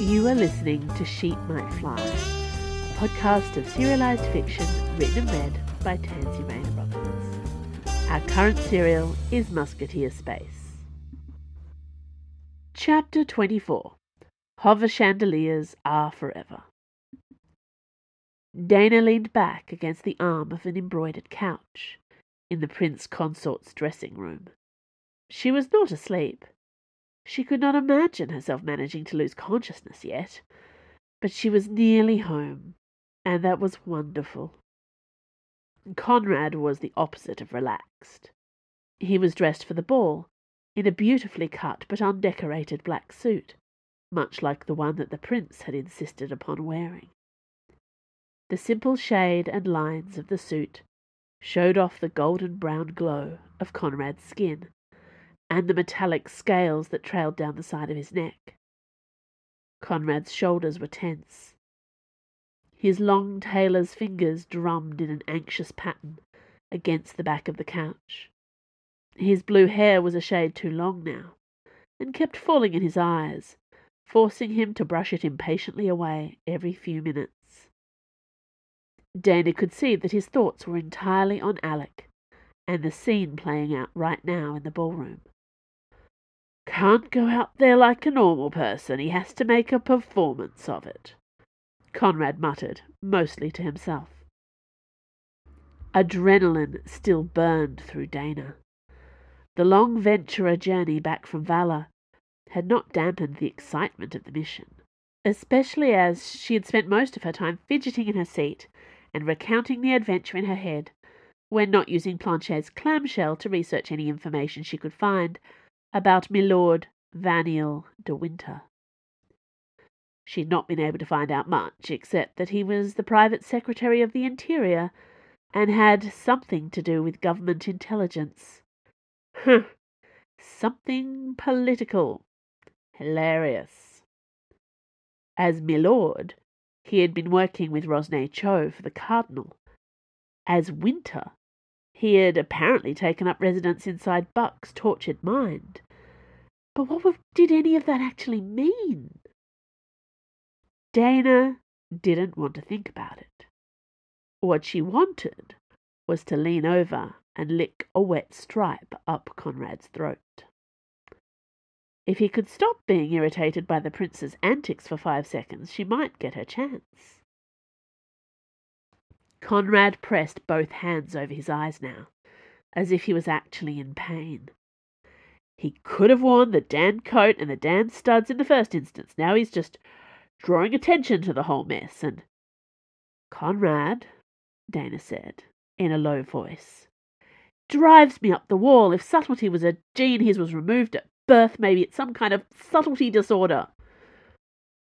You are listening to Sheep Might Fly, a podcast of serialized fiction written and read by Tansy Rayner Roberts. Our current serial is Musketeer Space. Chapter 24 Hover Chandeliers Are Forever. Dana leaned back against the arm of an embroidered couch in the Prince Consort's dressing room. She was not asleep. She could not imagine herself managing to lose consciousness yet, but she was nearly home, and that was wonderful. Conrad was the opposite of relaxed. He was dressed for the ball, in a beautifully cut but undecorated black suit, much like the one that the prince had insisted upon wearing. The simple shade and lines of the suit showed off the golden brown glow of Conrad's skin, and the metallic scales that trailed down the side of his neck. Conrad's shoulders were tense. His long tailor's fingers drummed in an anxious pattern against the back of the couch. His blue hair was a shade too long now, and kept falling in his eyes, forcing him to brush it impatiently away every few minutes. Dana could see that his thoughts were entirely on Alec and the scene playing out right now in the ballroom. Can't go out there like a normal person. He has to make a performance of it. Conrad muttered, mostly to himself. Adrenaline still burned through Dana. The long venturer journey back from Vala had not dampened the excitement of the mission, especially as she had spent most of her time fidgeting in her seat and recounting the adventure in her head, when not using Planchet's clamshell to research any information she could find about Milord Vaniel de Winter. She'd not been able to find out much, except that he was the private secretary of the Interior and had something to do with government intelligence. Huh. Something political. Hilarious. As Milord, he had been working with Rosne Cho for the Cardinal. As Winter, he had apparently taken up residence inside Buck's tortured mind. But what did any of that actually mean? Dana didn't want to think about it. What she wanted was to lean over and lick a wet stripe up Conrad's throat. If he could stop being irritated by the prince's antics for five seconds, she might get her chance. Conrad pressed both hands over his eyes now, as if he was actually in pain. He could have worn the Dan coat and the Dan studs in the first instance. Now he's just drawing attention to the whole mess, and Conrad, Dana said, in a low voice, drives me up the wall. If subtlety was a gene his was removed at birth, maybe it's some kind of subtlety disorder.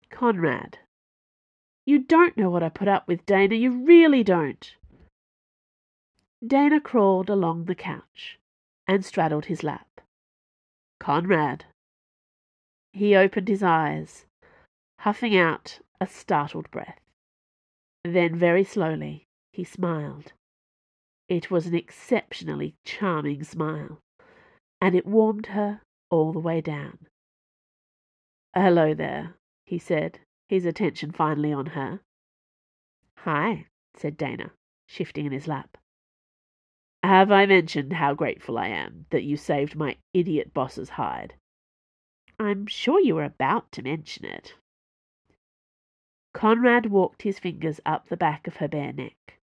Conrad, you don't know what I put up with, Dana. You really don't. Dana crawled along the couch and straddled his lap. Conrad. He opened his eyes, huffing out a startled breath. Then, very slowly, he smiled. It was an exceptionally charming smile, and it warmed her all the way down. Hello there, he said, his attention finally on her. Hi, said Dana, shifting in his lap. Have I mentioned how grateful I am that you saved my idiot boss's hide? I'm sure you were about to mention it. Conrad walked his fingers up the back of her bare neck,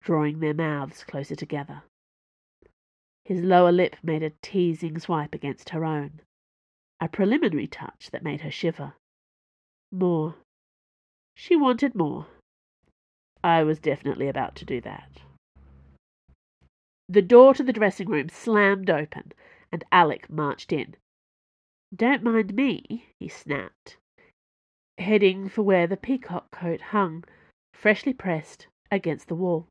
drawing their mouths closer together. His lower lip made a teasing swipe against her own, a preliminary touch that made her shiver. More. She wanted more. I was definitely about to do that. The door to the dressing room slammed open, and Alec marched in. Don't mind me, he snapped, heading for where the peacock coat hung, freshly pressed, against the wall.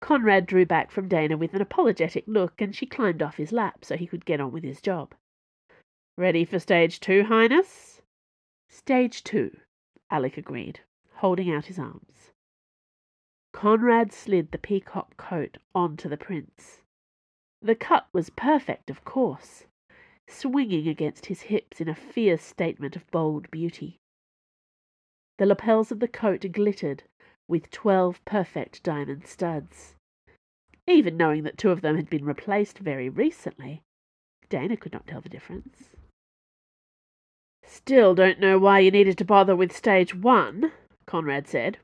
Conrad drew back from Dana with an apologetic look, and she climbed off his lap so he could get on with his job. Ready for stage two, Highness? Stage two, Alec agreed, holding out his arms. Conrad slid the peacock coat onto the prince. The cut was perfect, of course. swinging against his hips in a fierce statement of bold beauty. The lapels of the coat glittered with twelve perfect diamond studs. Even knowing that two of them had been replaced very recently, Dana could not tell the difference. Still don't know why you needed to bother with stage one, Conrad said,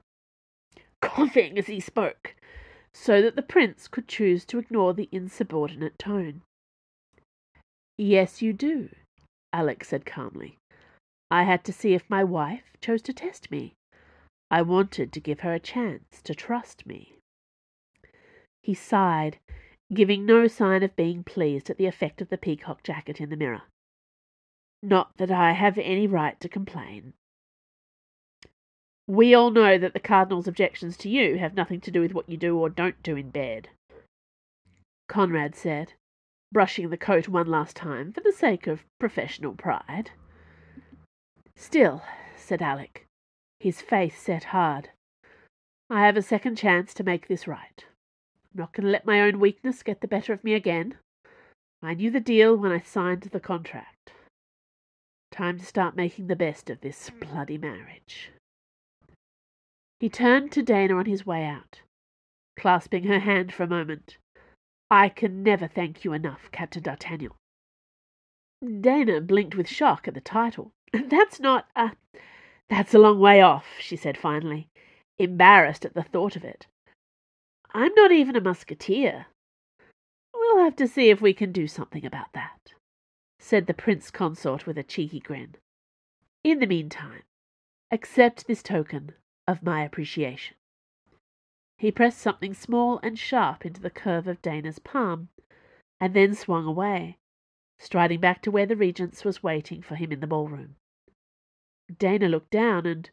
coughing as he spoke, so that the prince could choose to ignore the insubordinate tone. Yes, you do, Alec said calmly. I had to see if my wife chose to test me. I wanted to give her a chance to trust me. He sighed, giving no sign of being pleased at the effect of the peacock jacket in the mirror. Not that I have any right to complain. We all know that the Cardinal's objections to you have nothing to do with what you do or don't do in bed, Conrad said, brushing the coat one last time for the sake of professional pride. Still, said Alec, his face set hard, I have a second chance to make this right. I'm not going to let my own weakness get the better of me again. I knew the deal when I signed the contract. Time to start making the best of this mm. bloody marriage. He turned to Dana on his way out, clasping her hand for a moment. I can never thank you enough, Captain D'Artagnan. Dana blinked with shock at the title. That's not a... That's a long way off, she said finally, embarrassed at the thought of it. I'm not even a musketeer. We'll have to see if we can do something about that, said the prince consort with a cheeky grin. In the meantime, accept this token of my appreciation. He pressed something small and sharp into the curve of Dana's palm, and then swung away, striding back to where the Regent's was waiting for him in the ballroom. Dana looked down and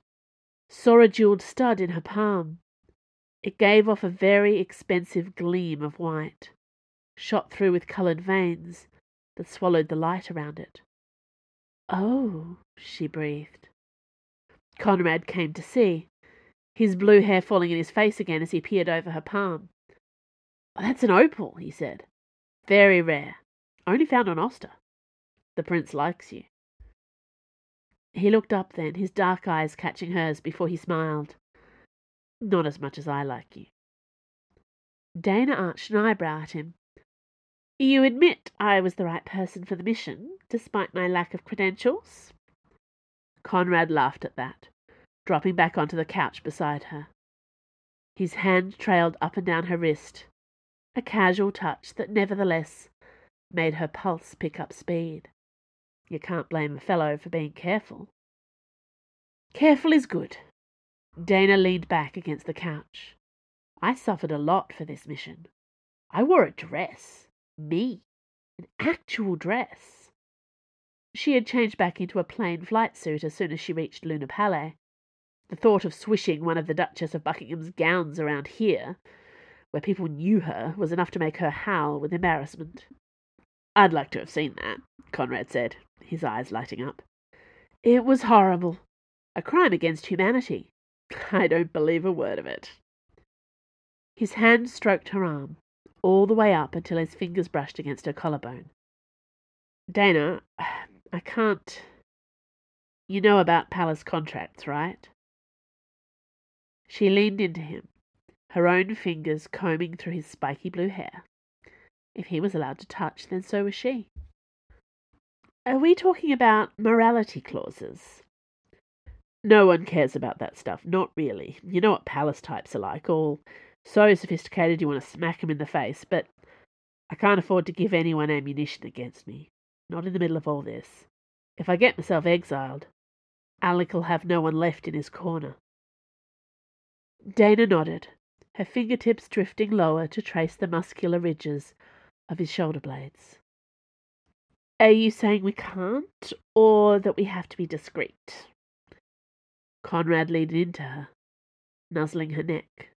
saw a jewelled stud in her palm. It gave off a very expensive gleam of white, shot through with coloured veins that swallowed the light around it. Oh, she breathed. Conrad came to see, his blue hair falling in his face again as he peered over her palm. That's an opal, he said. Very rare. Only found on Oster. The prince likes you. He looked up then, his dark eyes catching hers before he smiled. Not as much as I like you. Dana arched an eyebrow at him. You admit I was the right person for the mission, despite my lack of credentials? Conrad laughed at that dropping back onto the couch beside her. His hand trailed up and down her wrist, a casual touch that nevertheless made her pulse pick up speed. You can't blame a fellow for being careful. Careful is good. Dana leaned back against the couch. I suffered a lot for this mission. I wore a dress. Me. An actual dress. She had changed back into a plain flight suit as soon as she reached Luna Palais, the thought of swishing one of the Duchess of Buckingham's gowns around here, where people knew her, was enough to make her howl with embarrassment. I'd like to have seen that, Conrad said, his eyes lighting up. It was horrible. A crime against humanity. I don't believe a word of it. His hand stroked her arm, all the way up until his fingers brushed against her collarbone. Dana, I can't. You know about palace contracts, right? She leaned into him, her own fingers combing through his spiky blue hair. If he was allowed to touch, then so was she. Are we talking about morality clauses? No one cares about that stuff, not really. You know what palace types are like, all so sophisticated you want to smack him in the face, but I can't afford to give anyone ammunition against me. Not in the middle of all this. If I get myself exiled, Alec'll have no one left in his corner. Dana nodded, her fingertips drifting lower to trace the muscular ridges of his shoulder blades. Are you saying we can't, or that we have to be discreet? Conrad leaned into her, nuzzling her neck.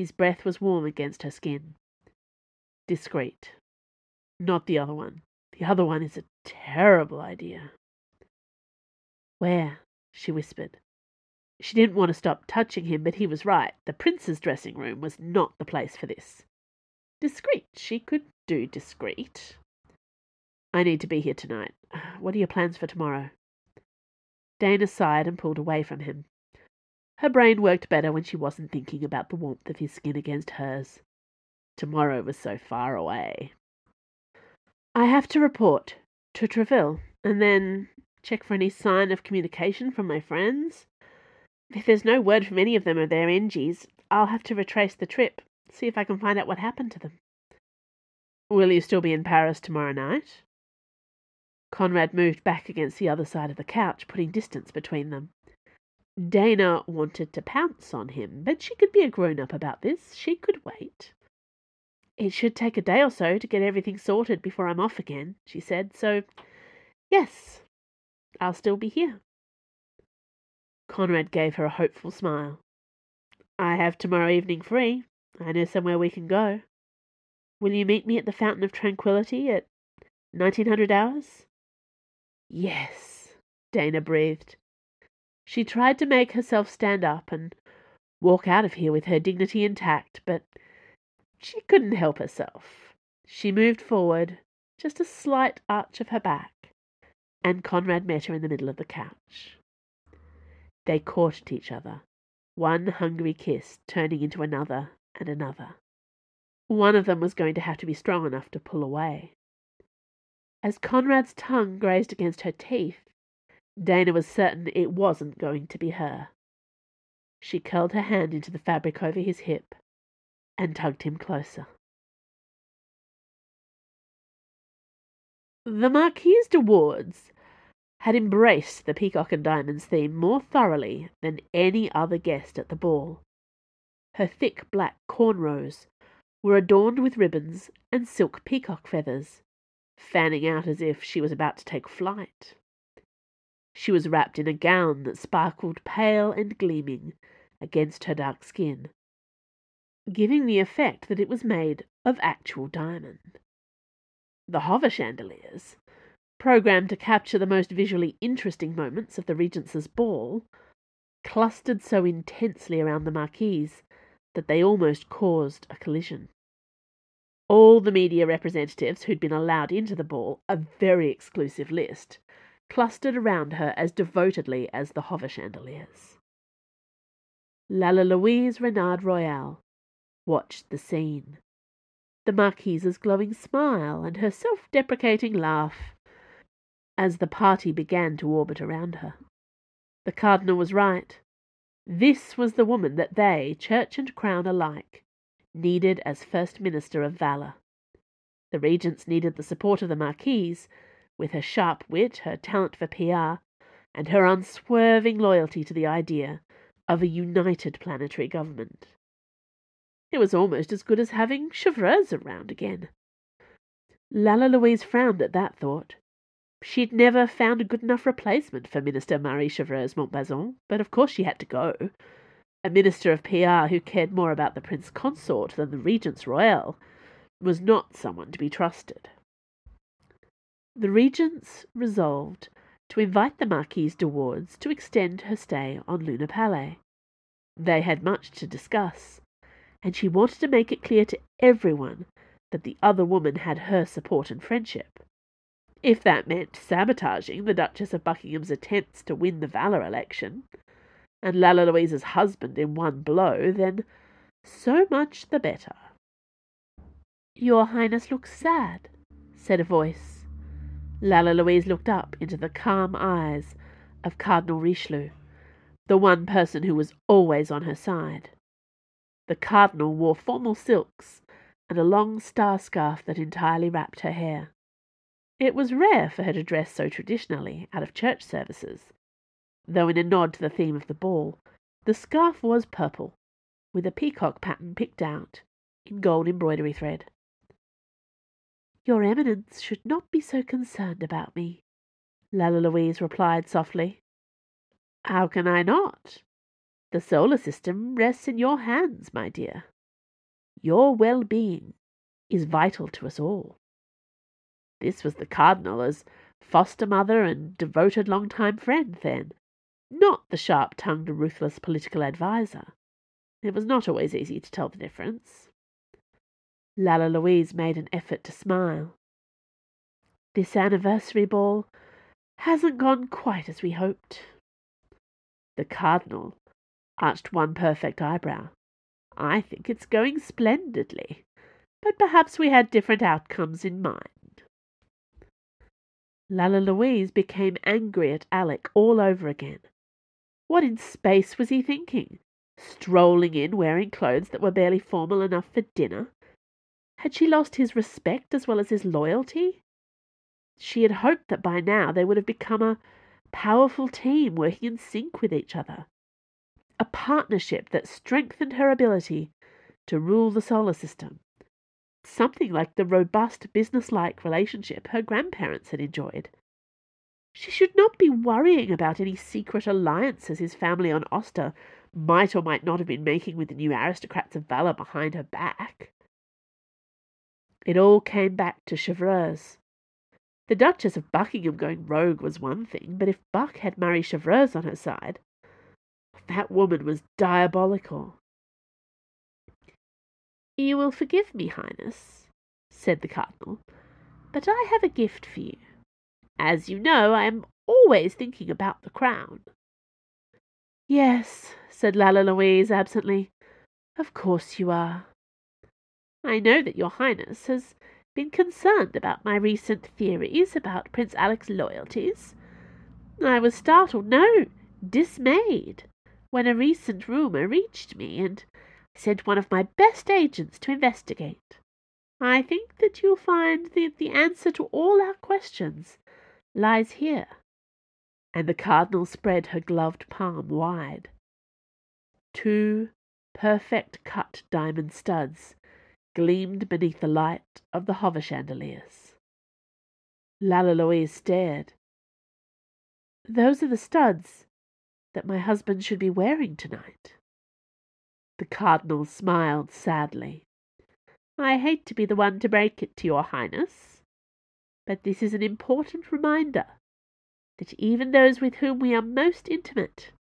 His breath was warm against her skin. Discreet. Not the other one. The other one is a terrible idea. Where? she whispered, she didn't want to stop touching him, but he was right. The prince's dressing room was not the place for this. Discreet. She could do discreet. I need to be here tonight. What are your plans for tomorrow? Dana sighed and pulled away from him. Her brain worked better when she wasn't thinking about the warmth of his skin against hers. Tomorrow was so far away. I have to report to Treville, and then check for any sign of communication from my friends. If there's no word from any of them or their NGs, I'll have to retrace the trip, see if I can find out what happened to them. Will you still be in Paris tomorrow night? Conrad moved back against the other side of the couch, putting distance between them. Dana wanted to pounce on him, but she could be a grown up about this. She could wait. It should take a day or so to get everything sorted before I'm off again, she said, so yes, I'll still be here. Conrad gave her a hopeful smile. I have tomorrow evening free. I know somewhere we can go. Will you meet me at the Fountain of Tranquillity at nineteen hundred hours? Yes, Dana breathed. She tried to make herself stand up and walk out of here with her dignity intact, but she couldn't help herself. She moved forward, just a slight arch of her back, and Conrad met her in the middle of the couch. They caught at each other, one hungry kiss turning into another and another. One of them was going to have to be strong enough to pull away. As Conrad's tongue grazed against her teeth, Dana was certain it wasn't going to be her. She curled her hand into the fabric over his hip and tugged him closer. The Marquise de Wardes had embraced the peacock and diamonds theme more thoroughly than any other guest at the ball. Her thick black cornrows were adorned with ribbons and silk peacock feathers, fanning out as if she was about to take flight. She was wrapped in a gown that sparkled pale and gleaming against her dark skin, giving the effect that it was made of actual diamond. The hover chandeliers, programmed to capture the most visually interesting moments of the Regent's ball, clustered so intensely around the Marquise that they almost caused a collision. All the media representatives who'd been allowed into the ball, a very exclusive list, clustered around her as devotedly as the hover chandeliers. Lalla Louise Renard Royale watched the scene. The Marquise's glowing smile and her self deprecating laugh as the party began to orbit around her. The Cardinal was right. This was the woman that they, church and crown alike, needed as First Minister of Valour. The regents needed the support of the Marquise, with her sharp wit, her talent for PR, and her unswerving loyalty to the idea of a united planetary government. It was almost as good as having Chevreuse around again. Lalla Louise frowned at that thought. She'd never found a good enough replacement for Minister Marie Chevreuse Montbazon, but of course she had to go. A minister of PR who cared more about the Prince Consort than the Regents Royal was not someone to be trusted. The Regents resolved to invite the Marquise de Wardes to extend her stay on Luna Palais. They had much to discuss, and she wanted to make it clear to everyone that the other woman had her support and friendship. If that meant sabotaging the Duchess of Buckingham's attempts to win the Valour election, and Lalla Louise's husband in one blow, then so much the better. Your Highness looks sad, said a voice. Lalla Louise looked up into the calm eyes of Cardinal Richelieu, the one person who was always on her side. The Cardinal wore formal silks and a long star scarf that entirely wrapped her hair. It was rare for her to dress so traditionally out of church services, though in a nod to the theme of the ball, the scarf was purple, with a peacock pattern picked out in gold embroidery thread. Your Eminence should not be so concerned about me, Lalla Louise replied softly. How can I not? The solar system rests in your hands, my dear. Your well-being is vital to us all. This was the Cardinal as foster mother and devoted long-time friend, then, not the sharp-tongued, ruthless political adviser. It was not always easy to tell the difference. Lalla Louise made an effort to smile. This anniversary ball hasn't gone quite as we hoped. The Cardinal arched one perfect eyebrow. I think it's going splendidly, but perhaps we had different outcomes in mind. Lalla Louise became angry at Alec all over again. What in space was he thinking? Strolling in wearing clothes that were barely formal enough for dinner? Had she lost his respect as well as his loyalty? She had hoped that by now they would have become a powerful team working in sync with each other. A partnership that strengthened her ability to rule the solar system. Something like the robust business-like relationship her grandparents had enjoyed. She should not be worrying about any secret alliances his family on Oster might or might not have been making with the new aristocrats of Valour behind her back. It all came back to Chevreuse. The Duchess of Buckingham going rogue was one thing, but if Buck had Marie Chevreuse on her side, that woman was diabolical. You will forgive me, Highness, said the Cardinal, but I have a gift for you. As you know, I am always thinking about the crown. Yes, said Lalla Louise absently. Of course you are. I know that your Highness has been concerned about my recent theories about Prince Alec's loyalties. I was startled, no, dismayed, when a recent rumour reached me, and sent one of my best agents to investigate. I think that you'll find that the answer to all our questions lies here. And the Cardinal spread her gloved palm wide. Two perfect cut diamond studs gleamed beneath the light of the hover chandeliers. Lalla Louise stared. Those are the studs that my husband should be wearing tonight. The Cardinal smiled sadly. I hate to be the one to break it to your Highness, but this is an important reminder that even those with whom we are most intimate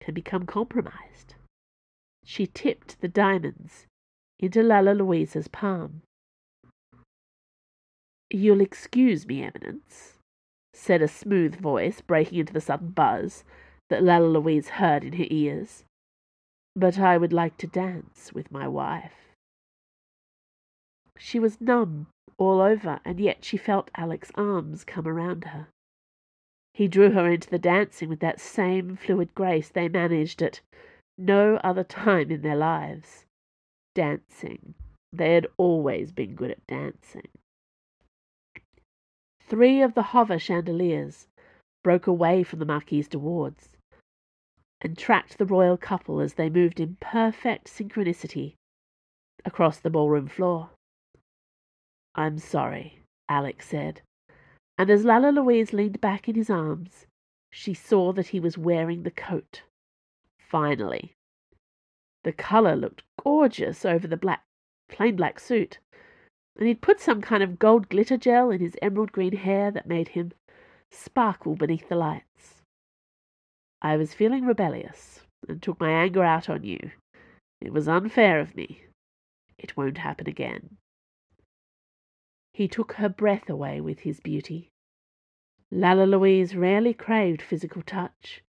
can become compromised. She tipped the diamonds into Lalla Louise's palm. You'll excuse me, Eminence, said a smooth voice, breaking into the sudden buzz that Lalla Louise heard in her ears. But I would like to dance with my wife. She was numb all over, and yet she felt Alec's arms come around her. He drew her into the dancing with that same fluid grace they managed at no other time in their lives dancing. They had always been good at dancing. Three of the hover chandeliers broke away from the Marquise de Wardes and tracked the royal couple as they moved in perfect synchronicity across the ballroom floor. I'm sorry, Alec said, and as Lalla Louise leaned back in his arms, she saw that he was wearing the coat. Finally. The colour looked gorgeous over the black, plain black suit, and he'd put some kind of gold glitter gel in his emerald green hair that made him sparkle beneath the lights. I was feeling rebellious and took my anger out on you. It was unfair of me. It won't happen again. He took her breath away with his beauty. Lalla Louise rarely craved physical touch,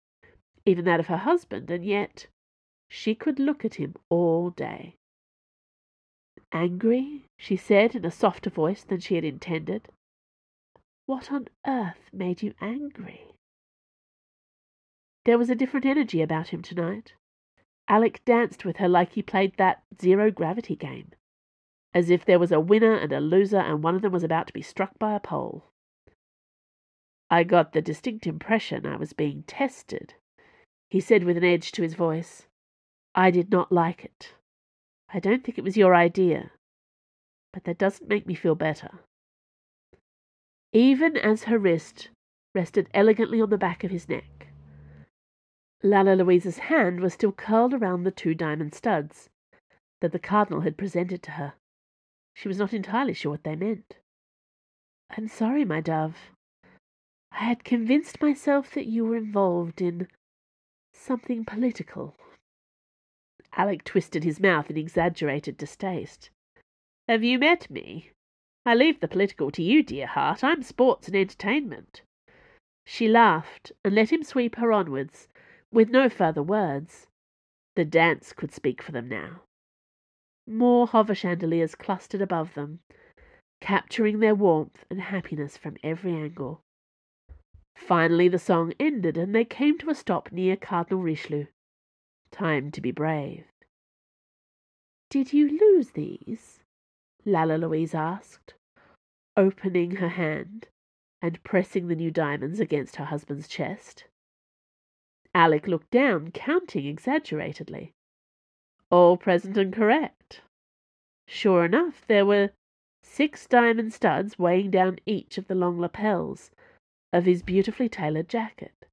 even that of her husband, and yet she could look at him all day. Angry, she said in a softer voice than she had intended. What on earth made you angry? There was a different energy about him tonight. Alec danced with her like he played that zero gravity game, as if there was a winner and a loser and one of them was about to be struck by a pole. I got the distinct impression I was being tested, he said with an edge to his voice. I did not like it. I don't think it was your idea, but that doesn't make me feel better. Even as her wrist rested elegantly on the back of his neck, Lalla Louise's hand was still curled around the two diamond studs that the Cardinal had presented to her. She was not entirely sure what they meant. I'm sorry, my dove. I had convinced myself that you were involved in something political. Alec twisted his mouth in exaggerated distaste. Have you met me? I leave the political to you, dear heart. I'm sports and entertainment. She laughed and let him sweep her onwards, with no further words. The dance could speak for them now. More hover chandeliers clustered above them, capturing their warmth and happiness from every angle. Finally the song ended, and they came to a stop near Cardinal Richelieu. Time to be brave. Did you lose these? Lalla Louise asked, opening her hand and pressing the new diamonds against her husband's chest. Alec looked down, counting exaggeratedly. All present and correct. Sure enough, there were six diamond studs weighing down each of the long lapels of his beautifully tailored jacket.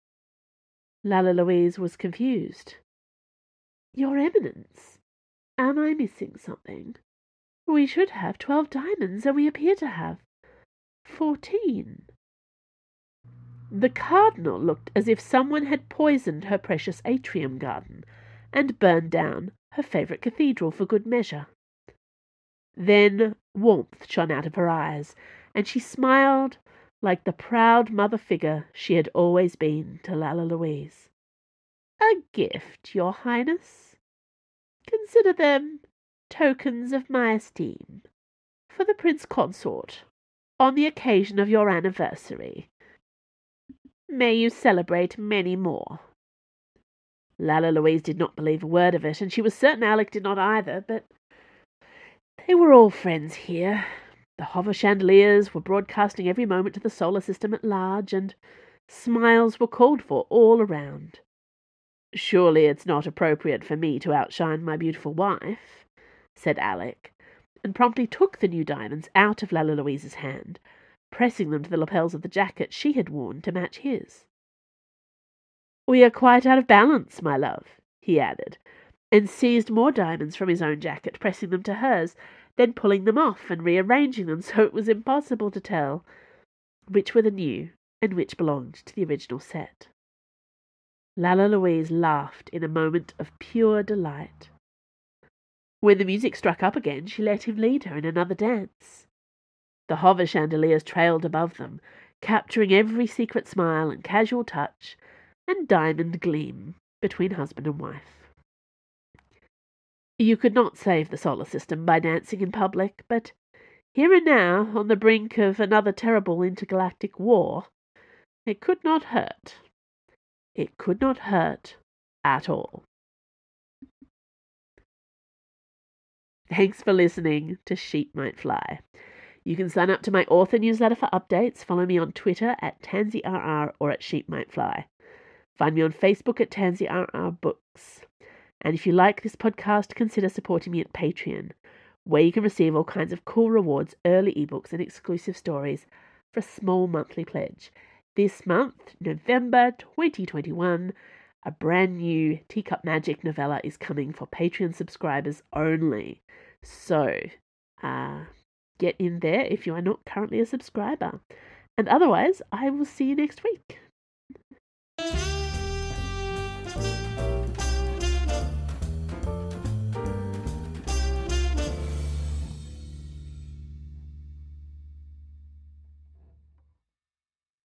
Lalla Louise was confused. Your Eminence, am I missing something? We should have twelve diamonds, and we appear to have fourteen. The cardinal looked as if someone had poisoned her precious atrium garden and burned down her favourite cathedral for good measure. Then warmth shone out of her eyes, and she smiled like the proud mother figure she had always been to Lalla Louise. A gift, your highness. Consider them tokens of my esteem for the prince consort on the occasion of your anniversary. May you celebrate many more. Lalla Louise did not believe a word of it, and she was certain Alec did not either, but they were all friends here. The hover chandeliers were broadcasting every moment to the solar system at large, and smiles were called for all around. Surely it's not appropriate for me to outshine my beautiful wife, said Alec, and promptly took the new diamonds out of Lalla Louise's hand, pressing them to the lapels of the jacket she had worn to match his. We are quite out of balance, my love, he added, and seized more diamonds from his own jacket, pressing them to hers, then pulling them off and rearranging them so it was impossible to tell which were the new and which belonged to the original set. Lalla Louise laughed in a moment of pure delight. When the music struck up again, she let him lead her in another dance. The hover chandeliers trailed above them, capturing every secret smile and casual touch and diamond gleam between husband and wife. You could not save the solar system by dancing in public, but here and now, on the brink of another terrible intergalactic war, it could not hurt. It could not hurt at all. Thanks for listening to Sheep Might Fly. You can sign up to my author newsletter for updates. Follow me on Twitter at TansyRR or at Sheep Might Fly. Find me on Facebook at Tansy RR Books. And if you like this podcast, consider supporting me at Patreon, where you can receive all kinds of cool rewards, early ebooks, and exclusive stories for a small monthly pledge. This month, November 2021, a brand new Teacup Magic novella is coming for Patreon subscribers only. So, uh, get in there if you are not currently a subscriber. And otherwise, I will see you next week.